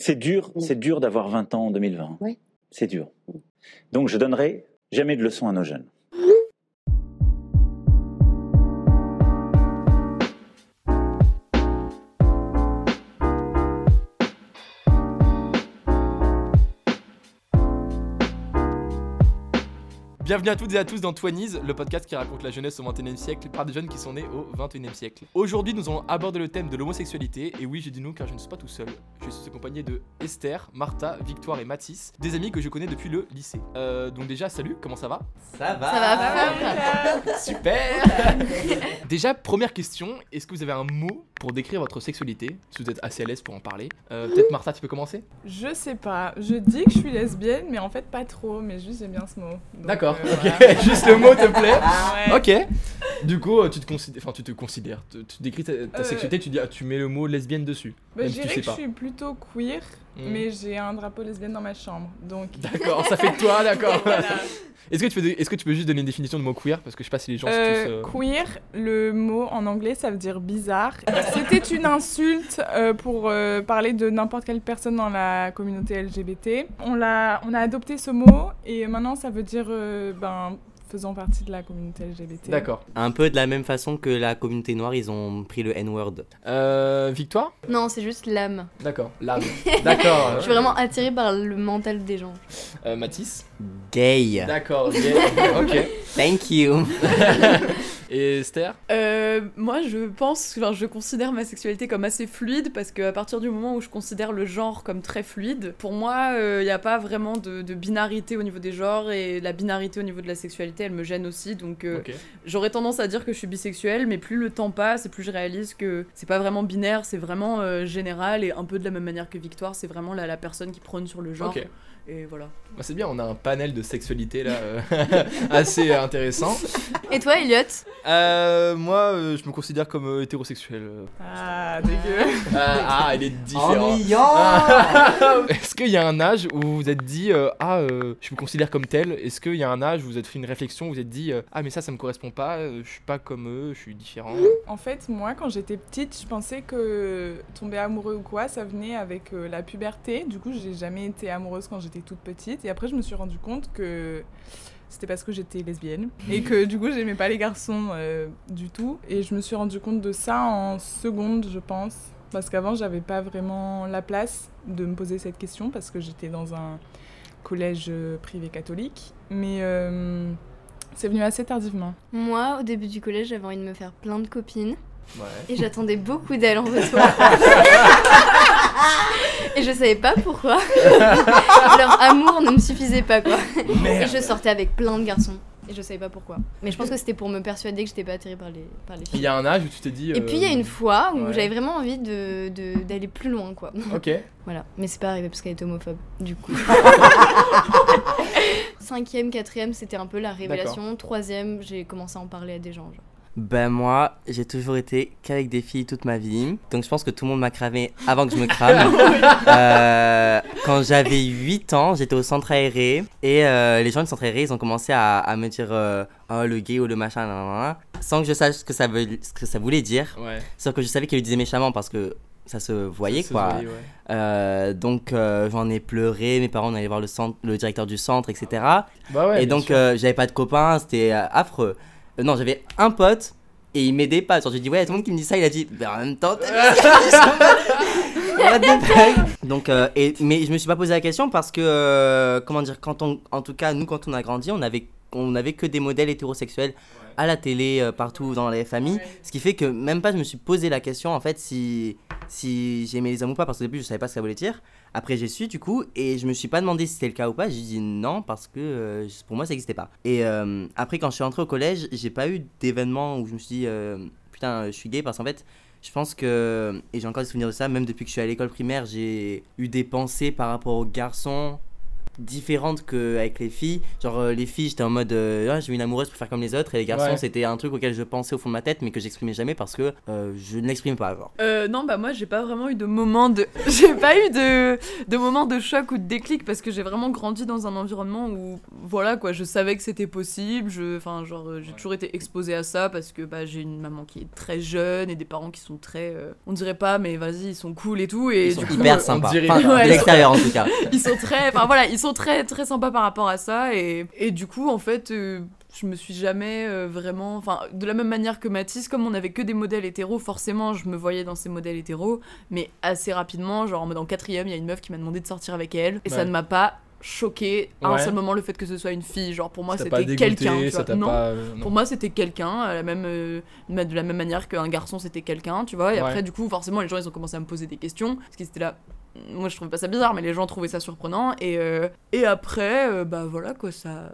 C'est dur, c'est dur d'avoir 20 ans en 2020. Oui. C'est dur. Donc je donnerai jamais de leçons à nos jeunes. Bienvenue à toutes et à tous dans Twenties, le podcast qui raconte la jeunesse au XXIe siècle par des jeunes qui sont nés au XXIe siècle. Aujourd'hui, nous allons aborder le thème de l'homosexualité, et oui, j'ai dit nous car je ne suis pas tout seul. Je suis accompagné de Esther, Martha, Victoire et Mathis, des amis que je connais depuis le lycée. Euh, donc déjà, salut, comment ça va? Ça va. Ça va. Super Déjà, première question, est-ce que vous avez un mot pour décrire votre sexualité Si vous êtes assez à l'aise pour en parler. Euh, Peut-être Martha, tu peux commencer? Je sais pas. Je dis que je suis lesbienne, mais en fait pas trop. Mais juste j'aime bien ce mot. D'accord, euh, ok, voilà. juste le mot te plaît Ouais. Ok. Du coup, euh, tu te considères, enfin, tu te considères, tu, tu décris ta, ta Euh. sexualité, tu dis, ah, tu mets le mot lesbienne dessus. Bah, même je si tu sais que pas. je suis plutôt queer, Mm. mais j'ai un drapeau lesbienne dans ma chambre. Donc. D'accord, ça fait de toi, d'accord. Voilà. Est-ce que tu peux, est-ce que tu peux juste donner une définition de mot queer? Parce que je sais pas si les gens Euh, tous. euh, Queer, le mot en anglais, ça veut dire bizarre. C'était une insulte euh, pour parler de n'importe quelle personne dans la communauté LGBT. On, l'a, on a adopté ce mot et maintenant ça veut dire ben, faisant partie de la communauté LGBT. D'accord. Un peu de la même façon que la communauté noire, ils ont pris le N-word. Euh, Victoire? Non, c'est juste l'âme. D'accord. L'âme. D'accord. Je suis vraiment attirée par le mental des gens. Euh, Mathis? Gay. D'accord. yeah, ok. Thank you. Et Esther? Euh, moi, je pense, enfin, je considère ma sexualité comme assez fluide parce qu'à partir du moment où je considère le genre comme très fluide, pour moi, il n'y a pas vraiment de, de binarité au niveau des genres et la binarité au niveau de la sexualité, elle me gêne aussi. Donc, euh, j'aurais tendance à dire que je suis bisexuelle, mais plus le temps passe et plus je réalise que c'est pas vraiment binaire, c'est vraiment euh, général et un peu de la même manière que Victoire, c'est vraiment la, la personne qui prône sur le genre. Et voilà. Bah, c'est bien, on a un panel de sexualité là euh, assez intéressant. Et toi, Elliot Euh, moi, euh, je me considère comme euh, hétérosexuel. euh. Ah, dégueu. Ah, ah, il est différent. Ennuyant. Est-ce qu'il y a un âge où vous vous êtes dit euh, ah euh, je me considère comme tel? Est-ce qu'il y a un âge où vous vous êtes fait une réflexion, vous vous êtes dit euh, ah mais ça ça me correspond pas, euh, je suis pas comme eux, je suis différent? En fait, moi, quand j'étais petite, je pensais que tomber amoureux ou quoi, ça venait avec euh, la puberté. Du coup, j'ai jamais été amoureuse quand j'étais toute petite. Et après, je me suis rendu compte que c'était parce que j'étais lesbienne. Et que du coup, j'aimais pas les garçons euh, du tout. Et je me suis rendu compte de ça en seconde, je pense. Parce qu'avant, j'avais pas vraiment la place de me poser cette question parce que j'étais dans un collège euh, privé catholique. Mais euh, c'est venu assez tardivement. Moi, au début du collège, j'avais envie de me faire plein de copines. Ouais. Et j'attendais beaucoup d'elles en retour. et je savais pas pourquoi. Leur amour ne me suffisait pas, quoi. Et je sortais avec plein de garçons. Et je savais pas pourquoi. Mais je pense que c'était pour me persuader que j'étais pas attirée par les, par les Il filles. y a un âge où tu t'es dit. Et puis il y a une fois où ouais. j'avais vraiment envie de, de- d'aller plus loin, quoi. Ok. Voilà, mais c'est pas arrivé parce qu'elle est homophobe, du coup. Cinquième, quatrième, c'était un peu la révélation. Troisième, j'ai commencé à en parler à des gens. genre. Ben moi, j'ai toujours été qu'avec des filles toute ma vie. Donc je pense que tout le monde m'a cramé avant que je me crame. Euh, quand j'avais 8 ans, j'étais au centre aéré. Et euh, les gens du centre aéré, ils ont commencé à, à me dire euh, Oh, le gay ou le machin, nan, nan, nan, sans que je sache ce que ça, veut, ce que ça voulait dire. Ouais. Sauf que je savais qu'ils le disaient méchamment parce que ça se voyait Ça se quoi. voyait, ouais. Euh, donc euh, j'en ai pleuré, mes parents on allait voir le, centre, le directeur du centre, etc. Bah ouais. et bien donc euh, j'avais pas de copains, c'était affreux. Euh, non, j'avais un pote et il m'aidait pas. Genre j'ai dit ouais, tout le monde qui me dit ça, il a dit mais en même temps, t'as What the fuck? Donc euh, et mais je me suis pas posé la question parce que euh, comment dire quand on en tout cas nous quand on a grandi, on avait on avait que des modèles hétérosexuels à la télé euh, partout dans les familles, ce qui fait que même pas je me suis posé la question en fait si si j'aimais les hommes ou pas parce qu'au début je savais pas ce que ça voulait dire. Après j'ai su du coup et je me suis pas demandé si c'était le cas ou pas, j'ai dit non parce que euh, pour moi ça existait pas. Et euh, après quand je suis entré au collège, j'ai pas eu d'événement où je me suis dit euh, putain je suis gay parce qu'en fait je pense que et j'ai encore des souvenirs de ça même depuis que je suis à l'école primaire, j'ai eu des pensées par rapport aux garçons différente qu'avec les filles. Genre, euh, les filles, j'étais en mode euh, Ah, j'ai une amoureuse pour faire comme les autres. Et les garçons, Ouais. c'était un truc auquel je pensais au fond de ma tête, mais que j'exprimais jamais parce que euh, je ne l'exprime pas. Euh, non, bah moi j'ai pas vraiment eu de moment de. J'ai pas eu de, de moment de choc ou de déclic parce que j'ai vraiment grandi dans un environnement où, voilà quoi, je savais que c'était possible. Je, enfin, genre, euh, j'ai toujours été exposée à ça parce que bah, j'ai une maman qui est très jeune et des parents qui sont très. euh, on dirait pas, mais vas-y, ils sont cool et tout. Et Ils sont du coup, hyper sympas. Enfin, Ouais, de l'extérieur en tout cas. ils sont très enfin voilà ils sont très très sympas par rapport à ça et, et du coup en fait euh, je me suis jamais euh, vraiment enfin de la même manière que Mathis comme on avait que des modèles hétéros forcément je me voyais dans ces modèles hétéros mais assez rapidement genre en mode en quatrième il y a une meuf qui m'a demandé de sortir avec elle et ça ne m'a pas choqué à un seul moment le fait que ce soit une fille genre pour moi c'était quelqu'un non euh, non. pour moi, c'était quelqu'un, à la même, euh, de la même manière qu'un garçon, c'était quelqu'un, tu vois. Et Ouais. après, du coup, forcément, les gens, ils ont commencé à me poser des questions. Parce qu'ils étaient là. Moi, je trouvais pas ça bizarre, mais les gens trouvaient ça surprenant. Et, euh, et après, euh, bah voilà, quoi, ça.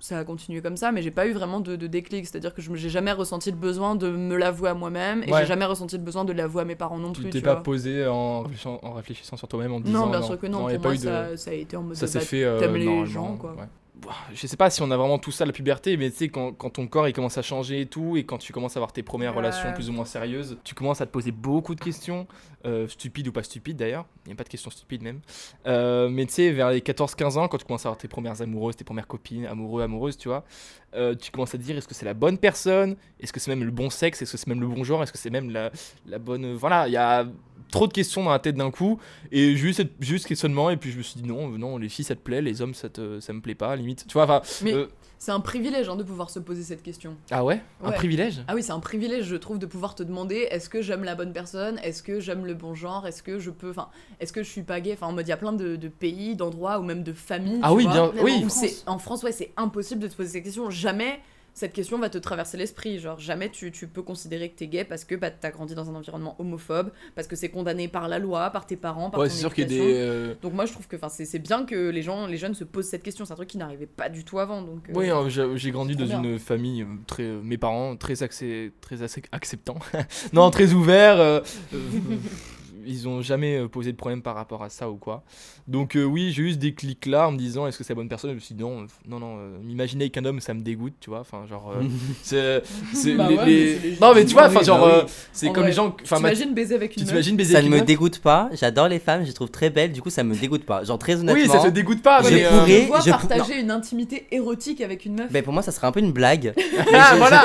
Ça a continué comme ça, mais j'ai pas eu vraiment de, de déclic. C'est-à-dire que je j'ai jamais ressenti le besoin de me l'avouer à moi-même et Ouais. j'ai jamais ressenti le besoin de l'avouer à mes parents non Tu plus. t'es Tu pas vois. posé en réfléchissant, en réfléchissant sur toi-même en disant. Non, bien sûr que non. a pour pas moi, eu de- ça, ça a été en mode Ça s'est fait. euh, t'aimes les gens, quoi. ouais. Je sais pas si on a vraiment tout ça, la puberté, mais tu sais, quand, quand ton corps il commence à changer et tout, et quand tu commences à avoir tes premières Ouais. relations plus ou moins sérieuses, tu commences à te poser beaucoup de questions, euh, stupides ou pas stupides d'ailleurs, il n'y a pas de questions stupides même. Euh, mais tu sais, vers les 14-15 ans, quand tu commences à avoir tes premières amoureuses, tes premières copines, amoureux, amoureuses, tu vois, euh, tu commences à te dire est-ce que c'est la bonne personne? Est-ce que c'est même le bon sexe? Est-ce que c'est même le bon genre? Est-ce que c'est même la, la bonne. Voilà, il y a trop de questions dans la tête d'un coup. Et j'ai eu cette- j'ai eu ce questionnement, et puis je me suis dit non, non, les filles ça te plaît, les hommes ça, te, ça me plaît pas, limite. Tu vois, enfin. Mais euh, c'est un privilège hein, de pouvoir se poser cette question. ah ouais, Un privilège? Ah oui, c'est un privilège, je trouve, de pouvoir te demander est-ce que j'aime la bonne personne? Est-ce que j'aime le bon genre? Est-ce que je peux. Enfin, est-ce que je suis pas gay? Enfin, en mode, il y a plein de, de pays, d'endroits ou même de familles. Ah tu oui, vois, bien. Oui, en France. c'est en France, ouais, c'est impossible de te poser cette question. Jamais cette question va te traverser l'esprit. Genre, jamais tu, tu peux considérer que t'es gay parce que bah, t'as grandi dans un environnement homophobe, parce que c'est condamné par la loi, par tes parents, par ouais, ton c'est sûr qu'il y a éducation. des. euh, Donc moi je trouve que c'est c'est bien que les gens, les jeunes se posent cette question. C'est un truc qui n'arrivait pas du tout avant. Donc, euh, Oui, hein, j'ai grandi dans bien. une famille euh, très. mes parents très très accé- acceptants. non, très ouverts. euh, ils ont jamais euh, posé de problème par rapport à ça ou quoi. Donc euh, oui, j'ai eu ce déclic là en me disant est-ce que c'est la bonne personne? Je me suis dit non, non, non. euh, M'imaginer qu'un homme ça me dégoûte, tu vois. Enfin genre. euh, c'est, c'est Bah les- ouais, les- mais c'est légitime. Non mais tu vois, enfin bah genre, oui. euh, c'est En comme vrai, les gens. T'imagines baiser avec une t'imagines baiser Ça avec ne une me dégoûte pas, j'adore les femmes, je les trouve très belles, du coup ça me dégoûte pas. Genre très honnêtement. Oui, ça te dégoûte pas. Je mais, euh, pourrais- Je partager une intimité érotique avec une meuf. Ben pour moi ça serait un peu une blague. Ah voilà,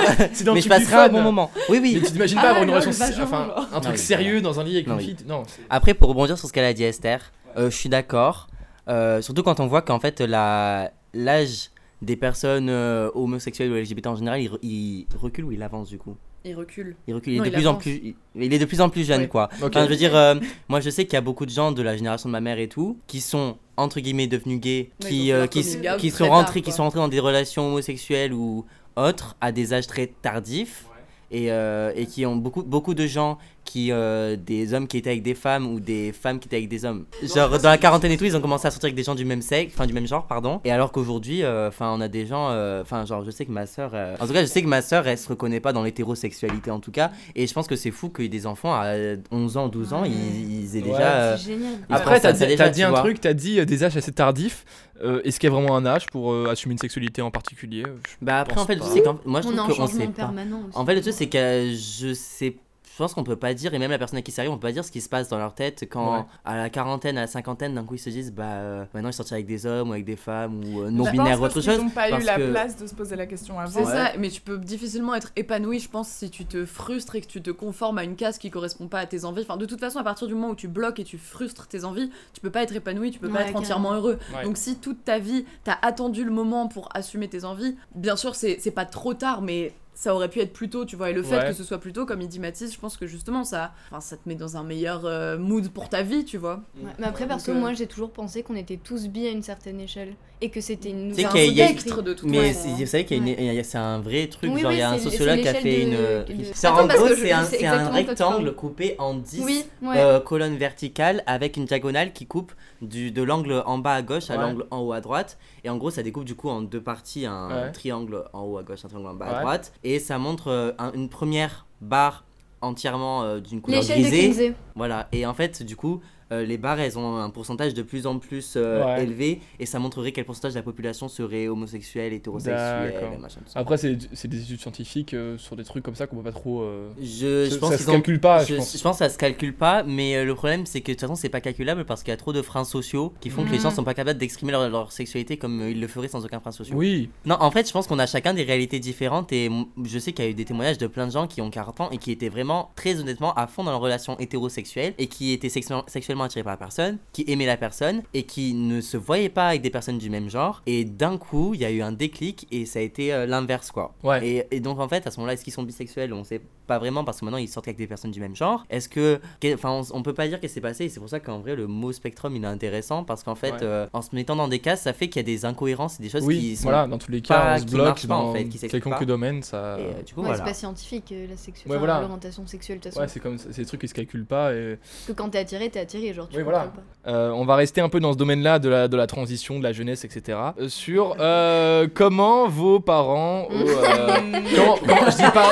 mais je passerai un bon moment. Oui oui. Mais tu t'imagines pas Ah, avoir une relation, enfin un truc sérieux dans un lit avec une fille. Non, Après, pour rebondir sur ce qu'elle a dit Esther, euh, je suis d'accord. Euh, surtout quand on voit qu'en fait, la- l'âge des personnes euh, homosexuelles ou LGBT en général, il, re- il recule ou il avance du coup? Il recule. Il recule, il est, de il plus en plus, il, il est de plus en plus jeune, Ouais. quoi. Ok. Enfin, je veux dire, euh, moi je sais qu'il y a beaucoup de gens de la génération de ma mère et tout, qui sont entre guillemets devenus gays, Ouais, qui, euh, qui, très sont tard, rentrés, qui sont rentrés dans des relations homosexuelles ou autres à des âges très tardifs. Et, euh, et qui ont beaucoup, beaucoup de gens qui euh, des hommes qui étaient avec des femmes ou des femmes qui étaient avec des hommes genre dans la quarantaine et tout ils ont commencé à sortir avec des gens du même sexe enfin du même genre pardon et alors qu'aujourd'hui euh, enfin on a des gens euh, enfin genre je sais que ma soeur en tout cas je sais que ma soeur elle se reconnaît pas dans l'hétérosexualité en tout cas et je pense que c'est fou que des enfants à 11 ans 12 ans ils, ils aient Ouais. déjà euh, C'est génial. Après, t'as dit, déjà, t'as dit tu un vois. truc, t'as dit euh, des âges assez tardifs. Euh, Est-ce qu'il y a vraiment un âge pour euh, assumer une sexualité en particulier? Je- bah après en fait pas. c'est quand moi je On trouve en qu'on sait pas. En fait, le truc, c'est que je sais. Je pense qu'on peut pas dire, et même la personne à qui ça arrive, on peut pas dire ce qui se passe dans leur tête quand, Ouais. à la quarantaine, à la cinquantaine, d'un coup, ils se disent, bah, euh, maintenant, je sortir avec des hommes ou avec des femmes ou euh, Je non-binaires ou autre chose. n'ont pas eu la que- place de se poser la question avant. C'est ça, mais tu peux difficilement être épanoui, je pense, si tu te frustres et que tu te conformes à une case qui correspond pas à tes envies. Enfin, de toute façon, à partir du moment où tu bloques et tu frustres tes envies, tu peux pas être épanoui, tu peux pas Ouais, être entièrement heureux. Ouais. Donc, si toute ta vie, t'as attendu le moment pour assumer tes envies, bien sûr, c'est c'est pas trop tard, mais ça aurait pu être plus tôt, tu vois. Et le fait Ouais. que ce soit plus tôt, comme il dit Mathis, je pense que justement, ça, enfin, ça te met dans un meilleur euh, mood pour ta vie, tu vois. Ouais, Mais après, perso, Donc, euh, moi j'ai toujours pensé qu'on était tous bi à une certaine échelle. Et que c'était une nouvelle spectre de toute Mais façon. c'est- vous savez qu'il y a c'est un vrai truc, Oui, genre oui, il y a un sociologue qui a fait une. de- C'est en gros, c'est un, un rectangle coupé en 10 Oui, ouais. euh, colonnes verticales avec une diagonale qui coupe du, de l'angle en bas à gauche à Ouais. l'angle en haut à droite. Et en gros, ça découpe du coup en deux parties un Ouais. triangle en haut à gauche, un triangle en bas à droite. Et ça montre euh, un- une première barre entièrement euh, d'une couleur grisée. Voilà, et en fait, du coup, euh, les barres, elles ont un pourcentage de plus en plus euh, Ouais. élevé et ça montrerait quel pourcentage de la population serait homosexuel, hétérosexuel, D'accord. machin, tout ça. Après, c'est c'est des études scientifiques euh, sur des trucs comme ça qu'on peut pas trop. euh, Je, je pense ça se ont- calcule pas, je je, pense. je pense que ça se calcule pas, mais euh, le problème c'est que de toute façon c'est pas calculable parce qu'il y a trop de freins sociaux qui font que les gens Mhm. sont pas capables d'exprimer leur, leur sexualité comme ils le feraient sans aucun frein social. Oui, Non, en fait, je pense qu'on a chacun des réalités différentes et je sais qu'il y a eu des témoignages de plein de gens qui ont 40 ans et qui étaient vraiment très honnêtement à fond dans leur relation hétérosexuelle et qui étaient sexuellement, attirés par la personne, qui aimaient la personne et qui ne se voyaient pas avec des personnes du même genre. Et d'un coup, il y a eu un déclic et ça a été euh, l'inverse quoi. ouais. Et, et donc en fait, à ce moment-là, est-ce qu'ils sont bisexuels? On sait pas vraiment parce que maintenant ils sortent avec des personnes du même genre. Est-ce que, enfin, on, on peut pas dire qu'est-ce qui s'est passé. et C'est pour ça qu'en vrai, le mot spectrum il est intéressant parce qu'en fait, Ouais. euh, en se mettant dans des cases, ça fait qu'il y a des incohérences et des choses Oui, qui sont voilà, dans tous les pas- cas, on se bloque pas, dans en fait, qui quelconque pas. domaine, ça. Et euh, du coup, Ouais, voilà. C'est pas scientifique euh, la sexualité, Ouais, voilà. l'orientation sexuelle de toute façon. Ouais, c'est comme c'est des trucs qui se calculent pas. Et... Parce que quand t'es attiré, t'es attiré, genre tu Oui, voilà. pas. Euh, on va rester un peu dans ce domaine-là de la, de la transition, de la jeunesse, etc. Euh, sur euh, comment vos parents. euh, comment, comment- je dis pas.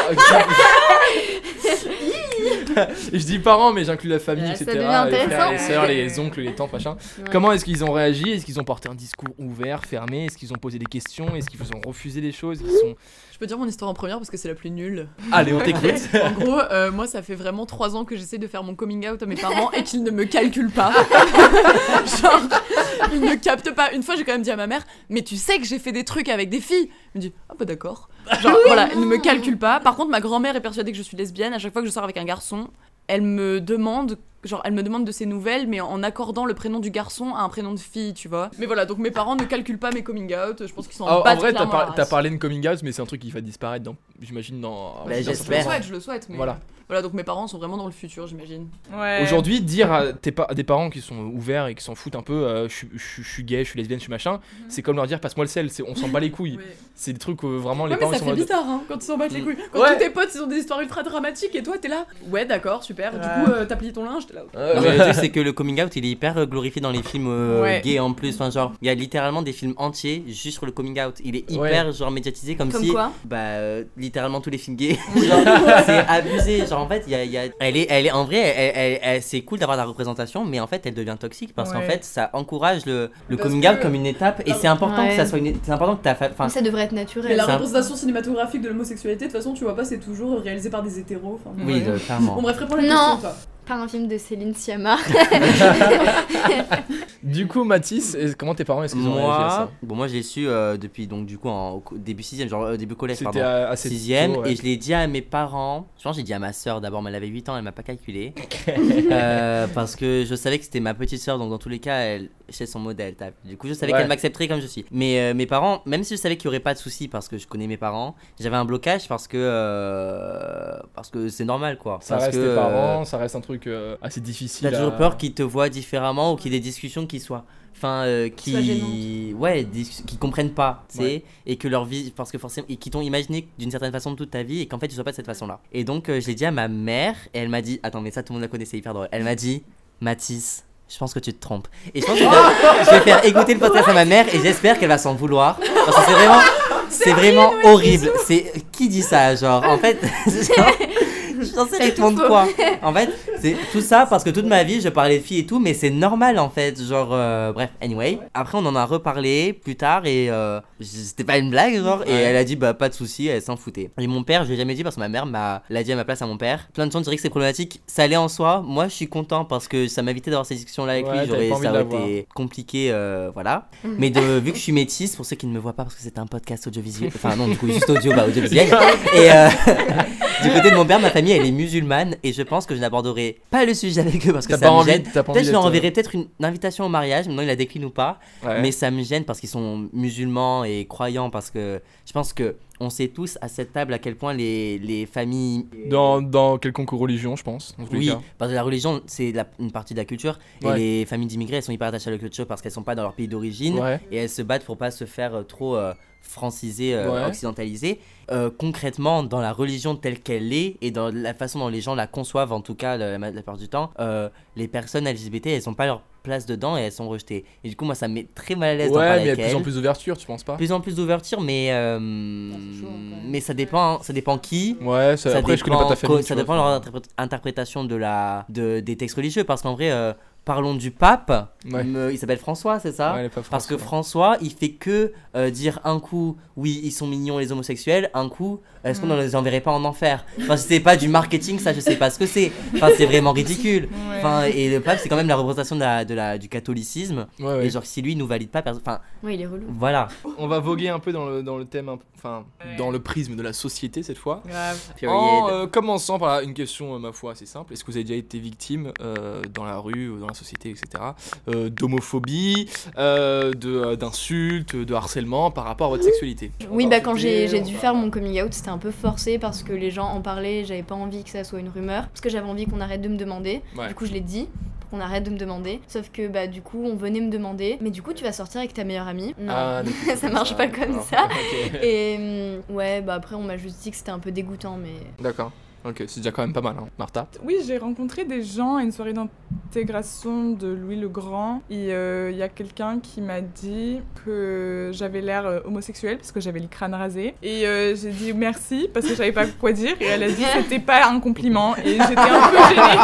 je dis parents, mais j'inclus la famille, etc. Les frères, les sœurs, les oncles, les tantes, machin. Ouais. Comment est-ce qu'ils ont réagi? Est-ce qu'ils ont porté un discours ouvert, fermé? Est-ce qu'ils ont posé des questions? Est-ce qu'ils vous ont refusé des choses? Ils sont... Je peux dire mon histoire en première parce que c'est la plus nulle. Allez, on t'écoute. En gros, euh, moi, ça fait vraiment trois ans que j'essaie de faire mon coming out à mes parents et qu'ils ne me calculent pas. Genre, ils ne captent pas. Une fois, j'ai quand même dit à ma mère, mais tu sais que j'ai fait des trucs avec des filles. Elle me dit, ah bah d'accord. Genre, voilà, ne me calculent pas. Par contre, ma grand-mère est persuadée que je suis lesbienne. À chaque fois que je sors avec un garçon, elle me demande. Genre, elle me demande de ses nouvelles, mais en accordant le prénom du garçon à un prénom de fille, tu vois. Mais voilà, donc mes parents ne calculent pas mes coming out. Je pense qu'ils sont Ah, en en vrai, t'as par- parlé de coming out, mais c'est un truc qui va disparaître, dans, j'imagine, dans. Bah, dans Je j'espère. le souhaite, je le souhaite. Mais Voilà. Voilà, donc mes parents sont vraiment dans le futur, j'imagine. Ouais. Aujourd'hui, dire à, tes pa- à des parents qui sont ouverts et qui s'en foutent un peu, euh, je suis- je suis- je suis gay, je suis lesbienne, je suis machin, c'est comme leur dire passe-moi le sel, c'est- on s'en bat les couilles. C'est des trucs où vraiment les Ouais, mais parents ça sont fait bizarre hein, quand ils s'en battent les Mm. couilles. Quand Ouais. tous tes potes ils ont des histoires ultra dramatiques et toi t'es là. Ouais, d'accord, super. Du coup, euh, t'as plié ton linge, là. Euh, truc, c'est que le coming out il est hyper euh, glorifié dans les films euh, Ouais. gays en plus. Enfin, genre, il y a littéralement des films entiers juste sur le coming out. Il est hyper genre médiatisé comme, Comme si. quoi Bah, euh, littéralement tous les films gays. C'est abusé. Genre, en fait, il y a, il y a- elle, est, elle est en vrai, elle, elle- elle- c'est cool d'avoir la représentation, mais en fait, elle devient toxique parce qu'en fait, ça encourage le, le coming que- out comme une étape. Et c'est important que ça soit une. C'est important que ta. Enfin, ça devrait être Mais naturel. la représentation cinématographique de l'homosexualité, de toute façon, tu vois pas, c'est toujours réalisé par des hétéros. Enfin, oui, de- clairement. Bon, bref, réponds à la Non. question, toi. Par un film de Céline Sciamma. Du coup, Mathis, comment tes parents est-ce qu'ils ont réagi à Moi, ça bon, moi, je l'ai su euh, depuis donc du coup en au co- début 6 genre euh, début collège, pardon. assez Sixième, tôt, ouais. et je l'ai dit à mes parents. Je pense que j'ai dit à ma soeur d'abord, mais elle avait 8 ans, elle m'a pas calculé. Euh, parce que je savais que c'était ma petite soeur, donc dans tous les cas, elle c'est son modèle. Du coup, je savais Ouais. qu'elle m'accepterait comme je suis. Mais mes parents, même si je savais qu'il y aurait pas de soucis parce que je connais mes parents, j'avais un blocage parce que parce que c'est normal quoi. Ça parce reste que, tes parents, ça reste un truc assez difficile. T'as toujours à- peur qu'ils te voient différemment ou qu'il y ait des discussions qui soient. Enfin, euh, qui. Ouais, qui comprennent pas, tu sais. Ouais. Et que leur vie. Parce que forcément. Et qui t'ont imaginé d'une certaine façon toute ta vie et qu'en fait tu sois pas de cette façon-là. Et donc, euh, je l'ai dit à ma mère et elle m'a dit. Attends, mais ça tout le monde la connaît, c'est hyper drôle. Elle m'a dit Mathis. Je pense que tu te trompes. Et je pense que je vais- je vais faire écouter le podcast à ma mère et j'espère qu'elle va s'en vouloir. Parce que c'est vraiment, c'est vraiment horrible. C'est qui dit ça, genre en fait, genre, je suis censée C'est répondre quoi En fait, c'est tout ça parce que toute ma vie je parlais de filles et tout, mais c'est normal en fait. Genre, euh, bref, anyway. Après, on en a reparlé plus tard et euh, c'était pas une blague, genre. Et elle a dit, bah pas de souci, elle s'en foutait. Et mon père, je l'ai jamais dit parce que ma mère m'a l'a dit à ma place à mon père. Plein de gens diraient que c'est problématique. Ça allait en soi. Moi, je suis content parce que ça m'évitait d'avoir ces discussions-là avec Ouais, lui. J'aurais, ça aurait été compliqué, euh, voilà. Mhm. Mais de, vu que je suis métisse, pour ceux qui ne me voient pas parce que c'est un podcast audiovisuel, enfin non, du coup, juste audio, bah audiovisuel. et euh, du côté de mon père, ma famille, elle est musulmane et je pense que je n'aborderai pas le sujet avec eux parce que ça pas me envie, gêne. Peut-être je leur enverrai peut-être une invitation au mariage, maintenant il la décline ou pas, Ouais. mais ça me gêne parce qu'ils sont musulmans et croyants parce que je pense que on sait tous à cette table à quel point les, les familles Dans, dans quelconque religion, je pense. Oui, cas. parce que la religion, c'est une partie de la culture. Ouais. Et les familles d'immigrés, elles sont hyper attachées à la culture parce qu'elles sont pas dans leur pays d'origine. Ouais. Et elles se battent pour pas se faire euh, trop euh, franciser, euh, Ouais. occidentaliser. Euh, concrètement, dans la religion telle qu'elle est et dans la façon dont les gens la conçoivent, en tout cas la, la plupart du temps, les personnes LGBT, elles ont pas leur place dedans et elles sont rejetées. Et du coup, moi, ça me met très mal à l'aise d'en Ouais, parler mais il y a de plus en plus d'ouverture, tu penses pas Plus en plus d'ouverture, mais euh, chaud, quand même. mais ça dépend, ça dépend qui. Ouais, ça, Ça après, je connais pas ta dépend- famille. Ça dépend de leur interprétation de la, de, des textes religieux parce qu'en vrai, euh, parlons du pape. Ouais. Il, me- il s'appelle François, c'est ça Ouais, Parce que François. Il fait que euh, dire un coup, oui, ils sont mignons les homosexuels, un coup, est-ce qu'on ne les enverrait pas en enfer Enfin, si c'est pas du marketing, ça, je sais pas ce que c'est. Enfin, c'est vraiment ridicule. Ouais. Enfin, et le pape, c'est quand même la représentation de la, de la, du catholicisme. Ouais, ouais. Et genre, si lui, il nous valide pas, personne. Enfin, Ouais, il est relou. voilà. On va voguer un peu dans le, dans le thème, enfin, Ouais. dans le prisme de la société cette fois. Grave. En euh, commençant par là, une question, euh, ma foi, assez simple. Est-ce que vous avez déjà été victime euh, dans la rue, ou dans la société, etc., euh, d'homophobie, euh, de, euh, d'insultes, de harcèlement par rapport à votre sexualité Oui, bah quand j'ai on dû faire mon coming out, c'était un peu forcé parce que les gens en parlaient, j'avais pas envie que ça soit une rumeur, parce que j'avais envie qu'on arrête de me demander. Ouais. Du coup, je l'ai dit pour qu'on arrête de me demander. Sauf que bah du coup, on venait me demander, mais du coup, tu vas sortir avec ta meilleure amie Non. Ah, ça marche pas comme Alors, ça. Et ouais, bah après, on m'a juste dit que c'était un peu dégoûtant, mais D'accord. Ok, c'est déjà quand même pas mal, hein. Martha. Oui, j'ai rencontré des gens à une soirée d'intégration de Louis le Grand. Et euh, il y a quelqu'un qui m'a dit que j'avais l'air euh, homosexuel parce que j'avais le crâne rasé. Et euh, j'ai dit merci parce que je savais pas quoi dire. Et elle a dit que c'était pas un compliment. Et j'étais un peu gênée.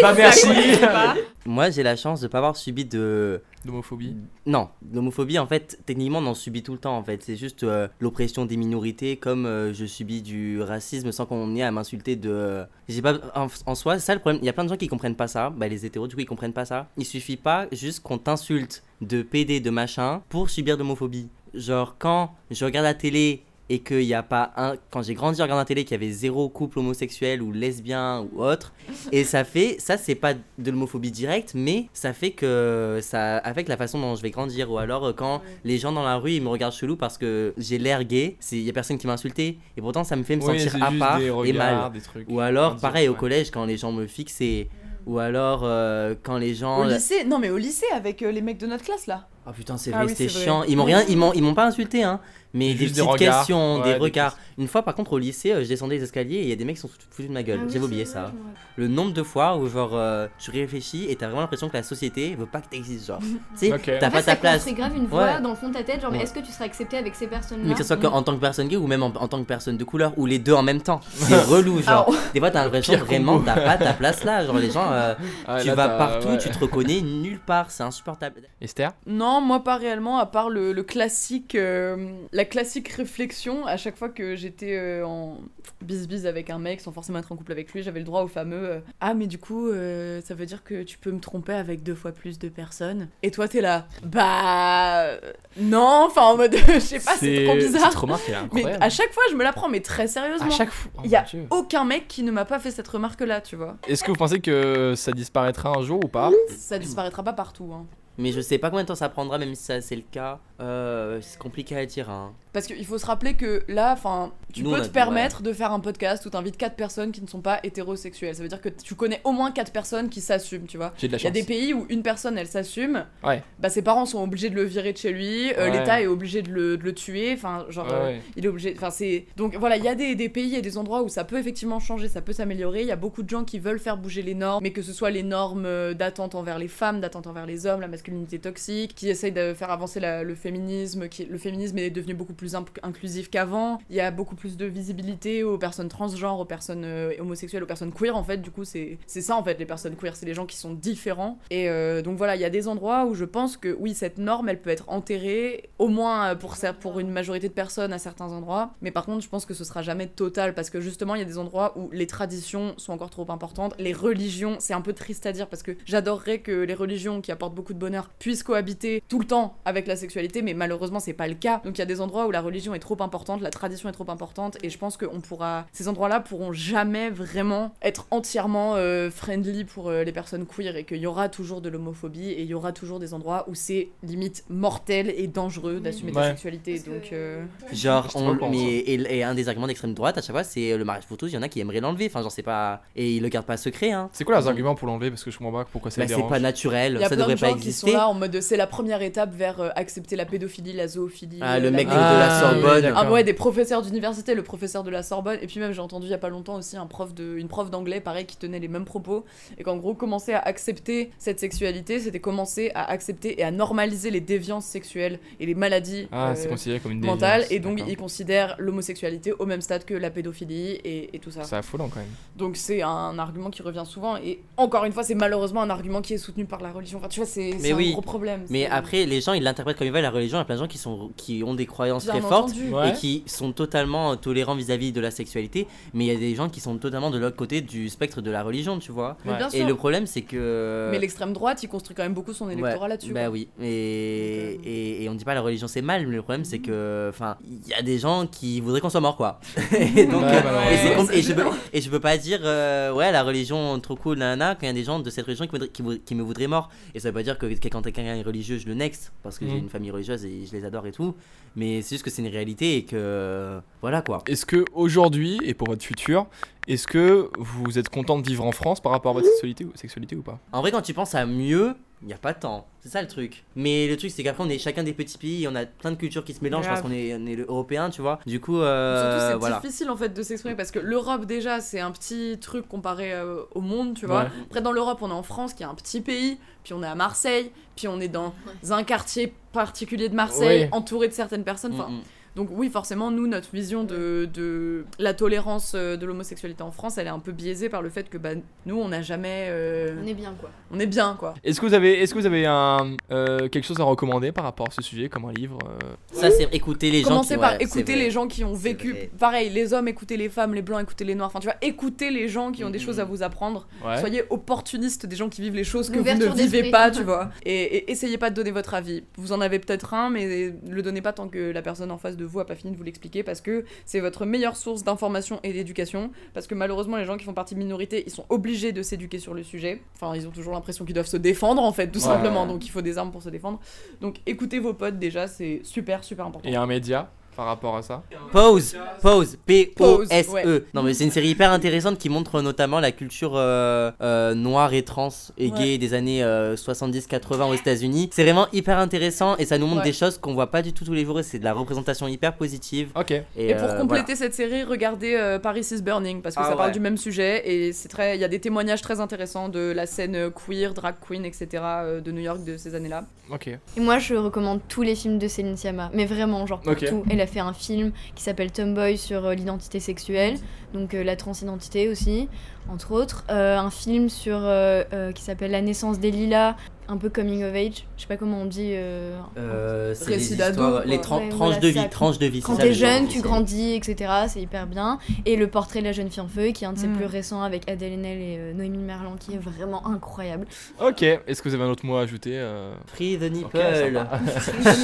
bah Ça comptait pas. Moi, j'ai la chance de pas avoir subi de. L'homophobie. Non, l'homophobie, en fait, techniquement, on en subit tout le temps, en fait. C'est juste euh, l'oppression des minorités, comme euh, je subis du racisme sans qu'on ait à m'insulter de. J'ai pas. En, en soi, c'est ça le problème. Il y a plein de gens qui comprennent pas ça. Bah, les hétéros, du coup, ils comprennent pas ça. Il suffit pas juste qu'on t'insulte de PD, de machin, pour subir de l'homophobie. Genre, quand je regarde la télé et qu'il n'y a pas un. Quand j'ai grandi en regardant la télé, qu'il y avait zéro couple homosexuel ou lesbien ou autre, et ça fait, ça c'est pas de l'homophobie directe, mais ça fait que ça affecte la façon dont je vais grandir. Ou alors euh, quand les gens dans la rue ils me regardent chelou parce que j'ai l'air gay, il y a personne qui m'a insulté, et pourtant ça me fait me sentir à part des et mal. des trucs. Ou alors pareil au collège quand les gens me fixaient. Ou alors euh, quand les gens. Au lycée, non mais au lycée avec euh, les mecs de notre classe là. Oh putain, c'est Ah vrai, oui, c'était c'est chiant. Ils m'ont rien, ils m'ont, ils m'ont pas insulté, hein. Mais Juste des des petites regards. questions, Ouais, des des regards. Une fois, par contre, au lycée, euh, je descendais les escaliers et il y a des mecs qui sont foutus de ma gueule. Ah oui, c'est oublié ça. Le nombre de fois où, genre, euh, tu réfléchis et t'as vraiment l'impression que la société veut pas que t'existes, genre. tu sais, t'as En pas fait, ta place. construit grave une voix Ouais. dans le fond de ta tête, genre, mais Ouais. est-ce que tu seras accepté avec ces personnes-là? Mais que ce soit Mm. en tant que personne gay ou même en, en tant que personne de couleur, ou les deux en même temps. C'est relou, genre. Des fois, t'as l'impression vraiment t'as pas ta place là. Genre, les gens, euh, Ah, tu vas partout, tu te reconnais nulle part, c'est insupportable. Esther? Non, moi pas réellement, à part le, le classique, euh, la classique réflexion, à chaque fois que j'étais euh, en bis-bis avec un mec sans forcément être en couple avec lui, j'avais le droit au fameux euh, Ah, mais du coup, euh, ça veut dire que tu peux me tromper avec deux fois plus de personnes? Et toi, t'es là, bah. Non, enfin en mode, je sais pas, c'est trop C'est bizarre. trop marqué, Mais à chaque fois, je me la prends, mais très sérieusement. À chaque fois. Oh Il y a Dieu. aucun mec qui ne m'a pas fait cette remarque-là, tu vois. Est-ce que vous pensez que ça disparaîtra un jour ou pas? Ça disparaîtra pas partout, hein. Mais je sais pas combien de temps ça prendra, même si ça c'est le cas. Euh, c'est compliqué à dire. Hein. Parce qu'il faut se rappeler que là, enfin, tu Nous, peux a- te permettre de faire un podcast où t'invites quatre personnes qui ne sont pas hétérosexuelles. Ça veut dire que tu connais au moins quatre personnes qui s'assument, tu vois. Il y a des pays où une personne elle s'assume, Ouais. bah ses parents sont obligés de le virer de chez lui, euh, Ouais. l'État est obligé de le, de le tuer, enfin genre Ouais, euh, ouais. il est obligé, enfin c'est donc voilà il y a des, des pays et des endroits où ça peut effectivement changer, ça peut s'améliorer. Il y a beaucoup de gens qui veulent faire bouger les normes, mais que ce soit les normes d'attente envers les femmes, d'attente envers les hommes, la masculinité toxique, qui essayent de faire avancer la- le féminisme, le féminisme est devenu beaucoup plus inclusif qu'avant. Il y a beaucoup plus de visibilité aux personnes transgenres, aux personnes euh, homosexuelles, aux personnes queer en fait. Du coup c'est ça en fait les personnes queer, c'est les gens qui sont différents. Et euh, donc voilà il y a des endroits où je pense que oui cette norme elle peut être enterrée au moins euh, pour pour une majorité de personnes à certains endroits. Mais par contre je pense que ce sera jamais total parce que justement il y a des endroits où les traditions sont encore trop importantes. Les religions c'est un peu triste à dire parce que j'adorerais que les religions qui apportent beaucoup de bonheur puissent cohabiter tout le temps avec la sexualité, mais malheureusement c'est pas le cas. Donc il y a des endroits où la religion est trop importante, la tradition est trop importante, et je pense que on pourra, ces endroits-là pourront jamais vraiment être entièrement euh, friendly pour euh, les personnes queer, et qu'il y aura toujours de l'homophobie, et il y aura toujours des endroits où c'est limite mortel et dangereux d'assumer ta Ouais. sexualité. Parce Donc euh, Genre, on- mais, et, et un des arguments d'extrême droite à chaque fois, c'est le mariage pour tous. Il y en a qui aimeraient l'enlever. Enfin, genre, c'est pas. Et ils le gardent pas secret, hein. C'est quoi leurs arguments pour l'enlever? Parce que je comprends pas pourquoi ça Bah, les c'est pas naturel, il y a ça plein devrait de pas gens qui sont exister. là en mode c'est la première étape vers euh, accepter la pédophilie, la zoophilie. Ah, le la mec de, Ah, de la Sorbonne. d'accord. Ah ouais, des professeurs d'université, le professeur de la Sorbonne, et puis même j'ai entendu il y a pas longtemps aussi un prof de, une prof d'anglais, pareil, qui tenait les mêmes propos, et qu'en gros, commencer à accepter cette sexualité, c'était commencer à accepter et à normaliser les déviances sexuelles et les maladies Ah, euh, c'est considéré comme une mentales, déviance, et donc ils considèrent l'homosexualité au même stade que la pédophilie et, et tout ça. C'est affolant quand même. Donc c'est un argument qui revient souvent, et encore une fois, c'est malheureusement un argument qui est soutenu par la religion. Enfin, tu vois, c'est un oui. gros problème. Mais après, les gens, ils l'interprètent comme ils veulent. La religion, il y a plein de gens qui, sont, qui ont des croyances très fortes. Ouais. et qui sont totalement tolérants vis-à-vis de la sexualité. Mais il y a des gens qui sont totalement de l'autre côté du spectre de la religion, tu vois. Mais Ouais. bien Et le problème, c'est que. Mais l'extrême droite, il construit quand même beaucoup son électorat Ouais, là-dessus. Bah quoi. oui, et, Donc, euh, et, et on dit pas la religion c'est mal, mais le problème c'est que, enfin, il y a des gens qui voudraient qu'on soit mort quoi. et donc, je peux, gênant. et je peux pas dire, euh, ouais, la religion trop cool, nanana, quand il y a des gens de cette religion qui, voudraient- qui, vou- qui me voudraient mort. Et ça veut pas dire que, que quand quelqu'un est religieux, je le next, parce que j'ai Mm. une famille religieuse et je les adore et tout. Mais c'est juste que c'est une réalité et que, voilà quoi. Est-ce que aujourd'hui et pour votre futur, est-ce que vous êtes content de vivre en France par rapport à votre sexualité ou, sexualité ou pas? En vrai, quand tu penses à mieux, il n'y a pas de temps. C'est ça le truc. Mais le truc, c'est qu'après, on est chacun des petits pays, on a plein de cultures qui se mélangent parce qu'on est, on est européen, tu vois. Du coup, euh, Surtout, c'est voilà. difficile en fait de s'exprimer parce que l'Europe, déjà, c'est un petit truc comparé euh, au monde, tu vois. Ouais. Après, dans l'Europe, on est en France, qui est un petit pays, puis on est à Marseille, puis on est dans un quartier particulier de Marseille, Ouais. entouré de certaines personnes. Enfin, Mm, mm. Donc, oui, forcément, nous, notre vision de, de la tolérance euh, de l'homosexualité en France, elle est un peu biaisée par le fait que bah, nous, on n'a jamais. euh, On est bien quoi. on est bien, quoi. Est-ce que vous avez, est-ce que vous avez un, euh, quelque chose à recommander par rapport à ce sujet, comme un livre euh, Ça, c'est écouter les gens Commencez qui par ouais, écouter les gens qui ont vécu. Pareil, les hommes, écoutez les femmes, les blancs, écoutez les noirs. Enfin, tu vois, écoutez les gens qui ont des choses à vous apprendre. Ouais. Soyez opportunistes des gens qui vivent les choses que vous ne vivez pas, tu vois. Et, et essayez pas de donner votre avis. Vous en avez peut-être un, mais le donnez pas tant que la personne en face de vous a pas fini de vous l'expliquer parce que c'est votre meilleure source d'information et d'éducation. Parce que malheureusement, les gens qui font partie de minorités, ils sont obligés de s'éduquer sur le sujet. Enfin, ils ont toujours l'impression qu'ils doivent se défendre en fait, tout Ouais. simplement. Donc il faut des armes pour se défendre. Donc écoutez vos potes déjà, c'est super, super important. Et un média? Par rapport à ça Pause, pause, P-O-S-E. ouais. E. Non, mais c'est une série hyper intéressante qui montre notamment la culture euh, euh, noire et trans et gay des années euh, 70-80 aux États-Unis. C'est vraiment hyper intéressant et ça nous montre Ouais. des choses qu'on voit pas du tout tous les jours et c'est de la représentation hyper positive. Ok. Et, Et pour euh, compléter cette série, regardez euh, Paris is Burning parce que Ah ça parle du même sujet et c'est très, il y a des témoignages très intéressants de la scène euh, queer, drag queen, etc. euh, de New York de ces années-là. Ok. Et moi, je recommande tous les films de Céline Sciamma, mais vraiment, genre pour Ok. tout. Elle a fait un film qui s'appelle Tomboy sur euh, l'identité sexuelle, donc euh, la transidentité aussi, entre autres. Euh, un film sur euh, euh, qui s'appelle La naissance des lilas, un peu coming of age. Je sais pas comment on dit. euh, Euh, c'est les histoires, quoi. les tran- Ouais, tranches voilà, de vie, tranches de vie. Quand t'es jeune, de tu grandis, etc. C'est hyper bien. Et le portrait de la jeune fille en feu, qui est un de ses Mm. plus récents avec Adèle Haenel et euh, Noémie Merlan, qui est vraiment incroyable. Ok. Est-ce que vous avez un autre mot à ajouter euh Free the nipple. Ok, sympa.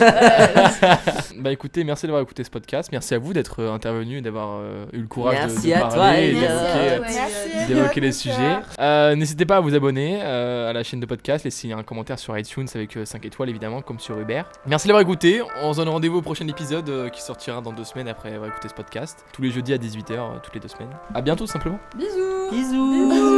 bah écoutez, merci d'avoir écouté ce podcast. Merci à vous d'être intervenu et d'avoir euh, eu le courage de- Merci de, à parler toi, et Merci à toi. D'évoquer les sujets. Euh, N'hésitez pas à vous abonner euh, à la chaîne de podcast, laissez un commentaire sur iTunes avec 5 étoiles évidemment, comme sur Uber. Merci d'avoir écouté. On se donne rendez-vous au prochain épisode euh, qui sortira dans deux semaines après avoir écouté ce podcast. Tous les jeudis à 18h, toutes les deux semaines. À bientôt simplement. Bisous. Bisous. Bisous.